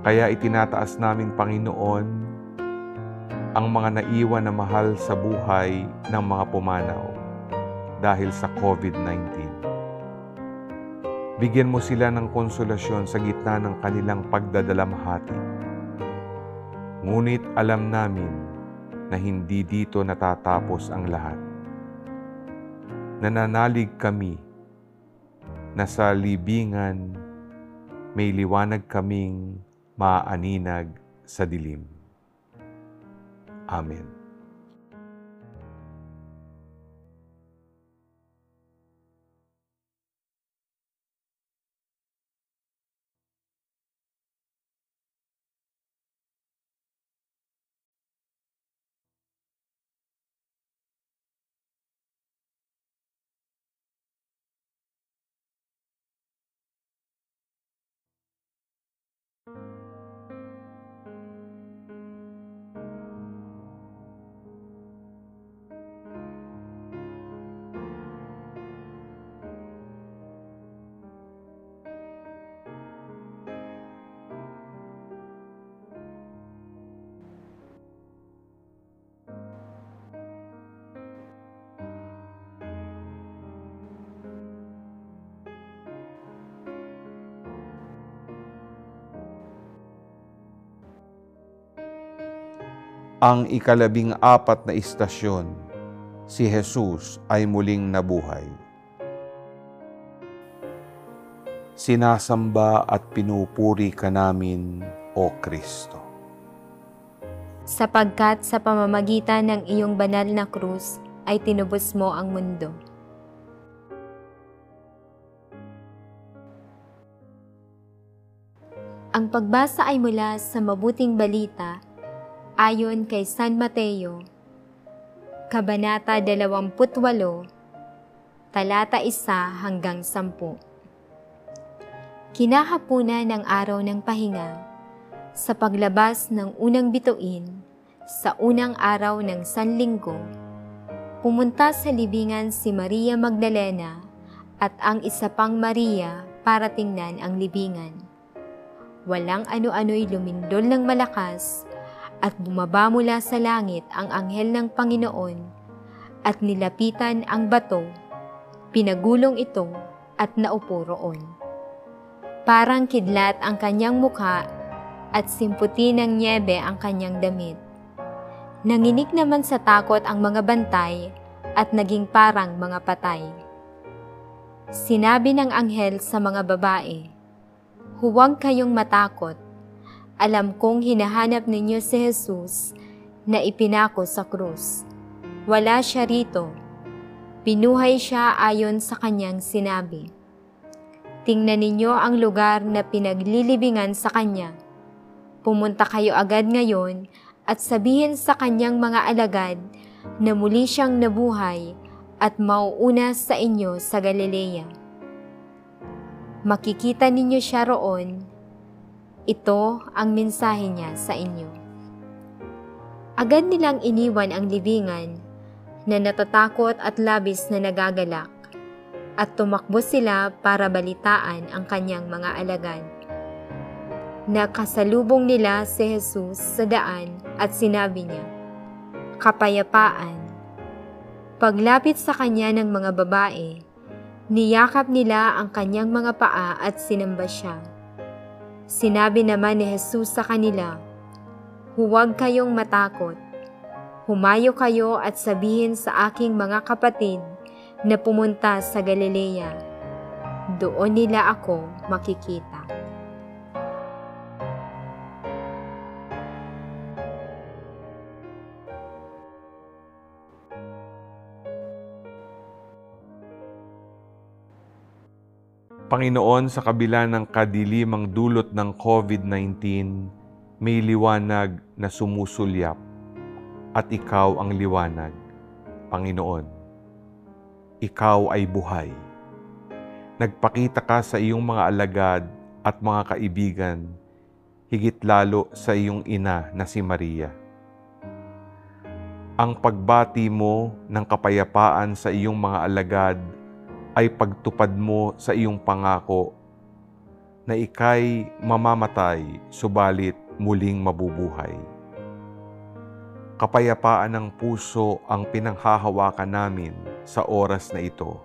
Kaya itinataas namin, Panginoon, ang mga naiwan na mahal sa buhay ng mga pumanaw dahil sa COVID-19. Bigyan mo sila ng konsolasyon sa gitna ng kanilang pagdadalamhati. Ngunit alam namin na hindi dito natatapos ang lahat. Nananalig kami na sa libingan may liwanag kaming maaaninag sa dilim. Amen. Ang ikalabing apat na istasyon, si Jesus ay muling nabuhay. Sinasamba at pinupuri ka namin, O Kristo. Sapagkat sa pamamagitan ng iyong banal na krus ay tinubos mo ang mundo. Ang pagbasa ay mula sa mabuting balita ayon kay San Mateo, Kabanata 28, talata 1 hanggang 10. Kinahapunan ng araw ng pahinga, sa paglabas ng unang bituin, sa unang araw ng Sanlinggo, pumunta sa libingan si Maria Magdalena at ang isa pang Maria para tingnan ang libingan. Walang ano-ano'y lumindol ng malakas at bumaba mula sa langit ang anghel ng Panginoon at nilapitan ang bato, pinagulong ito at naupo roon. Parang kidlat ang kanyang mukha at simputi ng niebe ang kanyang damit. Nanginig naman sa takot ang mga bantay at naging parang mga patay. Sinabi ng anghel sa mga babae, Huwag kayong matakot. Alam kong hinahanap ninyo si Jesus na ipinako sa krus. Wala siya rito. Pinuhay siya ayon sa kanyang sinabi. Tingnan ninyo ang lugar na pinaglilibingan sa kanya. Pumunta kayo agad ngayon at sabihin sa kanyang mga alagad na muli siyang nabuhay at mauuna sa inyo sa Galilea makikita ninyo siya roon. Ito ang mensahe niya sa inyo. Agad nilang iniwan ang libingan na natatakot at labis na nagagalak at tumakbo sila para balitaan ang kanyang mga alagad. Nakasalubong nila si Jesus sa daan at sinabi niya, Kapayapaan. Paglapit sa kanya ng mga babae, Niyakap nila ang kanyang mga paa at sinamba siya. Sinabi naman ni Jesus sa kanila, Huwag kayong matakot. Humayo kayo at sabihin sa aking mga kapatid na pumunta sa Galilea. Doon nila ako makikita. Panginoon, sa kabila ng kadilimang dulot ng COVID-19, may liwanag na sumusulyap at ikaw ang liwanag. Panginoon, ikaw ay buhay. Nagpakita ka sa iyong mga alagad at mga kaibigan, higit lalo sa iyong ina na si Maria. Ang pagbati mo ng kapayapaan sa iyong mga alagad ay pagtupad mo sa iyong pangako na ikay mamamatay subalit muling mabubuhay. Kapayapaan ng puso ang pinanghahawakan namin sa oras na ito.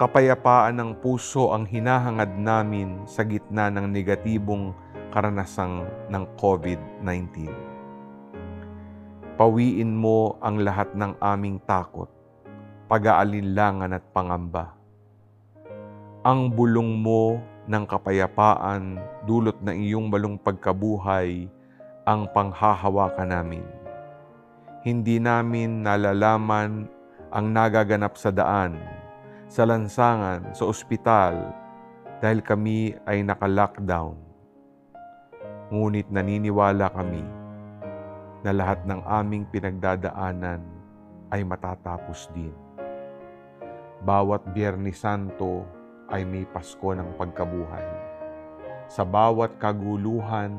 Kapayapaan ng puso ang hinahangad namin sa gitna ng negatibong karanasang ng COVID-19. Pawiin mo ang lahat ng aming takot pag-aalinlangan at pangamba. Ang bulong mo ng kapayapaan dulot ng iyong balong pagkabuhay ang panghahawakan namin. Hindi namin nalalaman ang nagaganap sa daan, sa lansangan, sa ospital dahil kami ay naka-lockdown. Ngunit naniniwala kami na lahat ng aming pinagdadaanan ay matatapos din bawat Biyernes Santo ay may Pasko ng pagkabuhay. Sa bawat kaguluhan,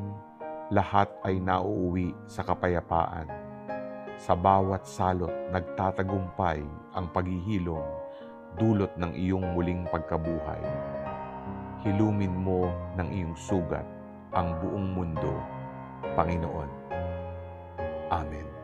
lahat ay nauuwi sa kapayapaan. Sa bawat salot, nagtatagumpay ang paghihilom dulot ng iyong muling pagkabuhay. Hilumin mo ng iyong sugat ang buong mundo, Panginoon. Amen.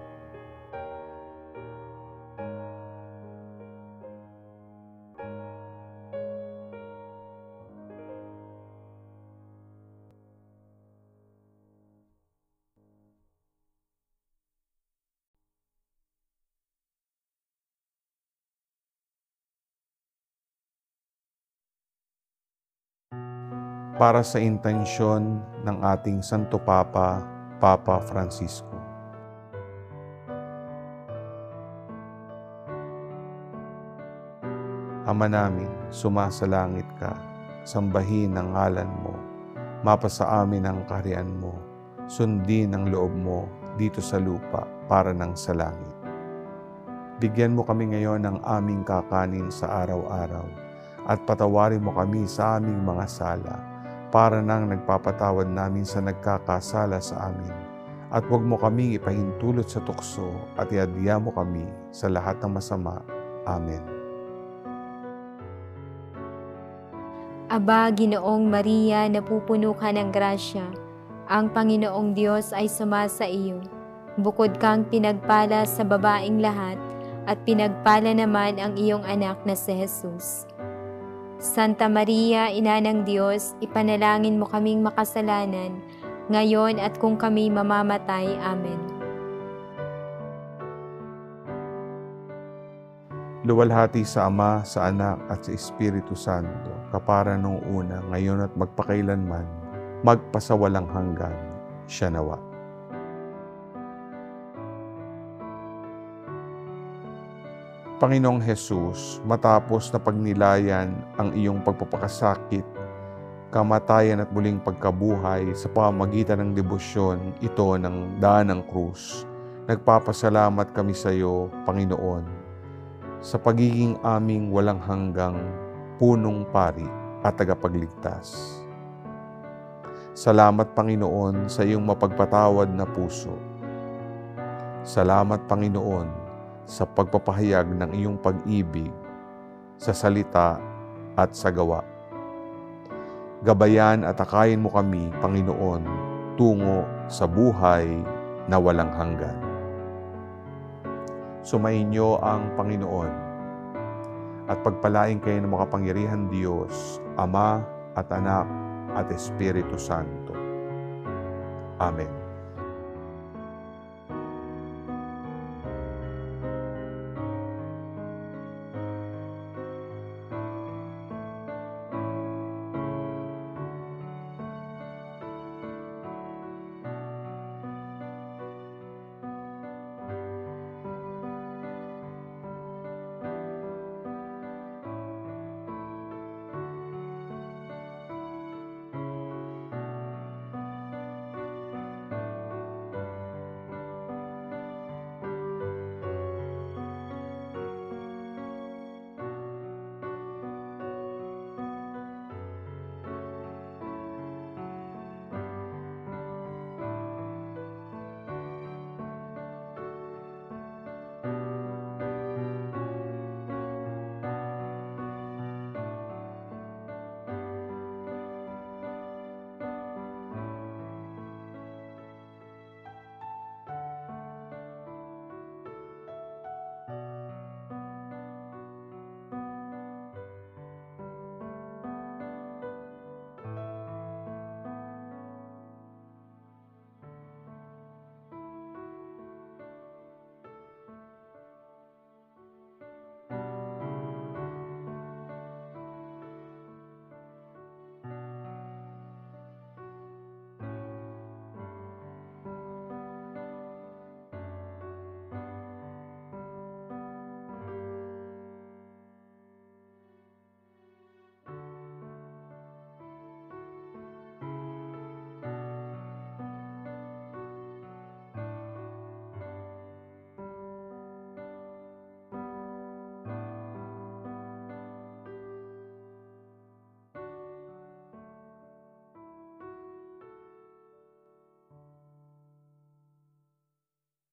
Para sa intensyon ng ating Santo Papa, Papa Francisco. Ama namin, sumasalangit ka, sambahin ang ngalan mo, mapasa amin ang kaharian mo, sundin ang loob mo dito sa lupa para ng sa langit. Bigyan mo kami ngayon ng aming kakanin sa araw-araw at patawarin mo kami sa aming mga sala para nang nagpapatawad namin sa nagkakasala sa amin. At huwag mo kaming ipahintulot sa tukso at iadya mo kami sa lahat ng masama. Amen. Aba, Ginoong Maria, napupuno ka ng grasya. Ang Panginoong Diyos ay sumasa iyo. Bukod kang pinagpala sa babaing lahat, at pinagpala naman ang iyong anak na si Jesus. Santa Maria, Ina ng Diyos, ipanalangin mo kaming makasalanan, ngayon at kung kami mamamatay. Amen. Luwalhati sa Ama, sa Anak at sa Espiritu Santo, kapara nung una, ngayon at magpakailanman, magpasawalang hanggan, siya nawa. Panginoong Hesus, matapos na pagnilayan ang iyong pagpapakasakit, kamatayan at muling pagkabuhay sa pamagitan ng debosyon ito ng daan ng krus, nagpapasalamat kami sa iyo, Panginoon, sa pagiging aming walang hanggang punong pari at tagapagligtas. Salamat, Panginoon, sa iyong mapagpatawad na puso. Salamat, Panginoon, sa pagpapahayag ng iyong pag-ibig sa salita at sa gawa. Gabayan at akayin mo kami, Panginoon, tungo sa buhay na walang hanggan. Sumainyo ang Panginoon at pagpalain kayo ng makapangyarihan Diyos, Ama at Anak at Espiritu Santo. Amen.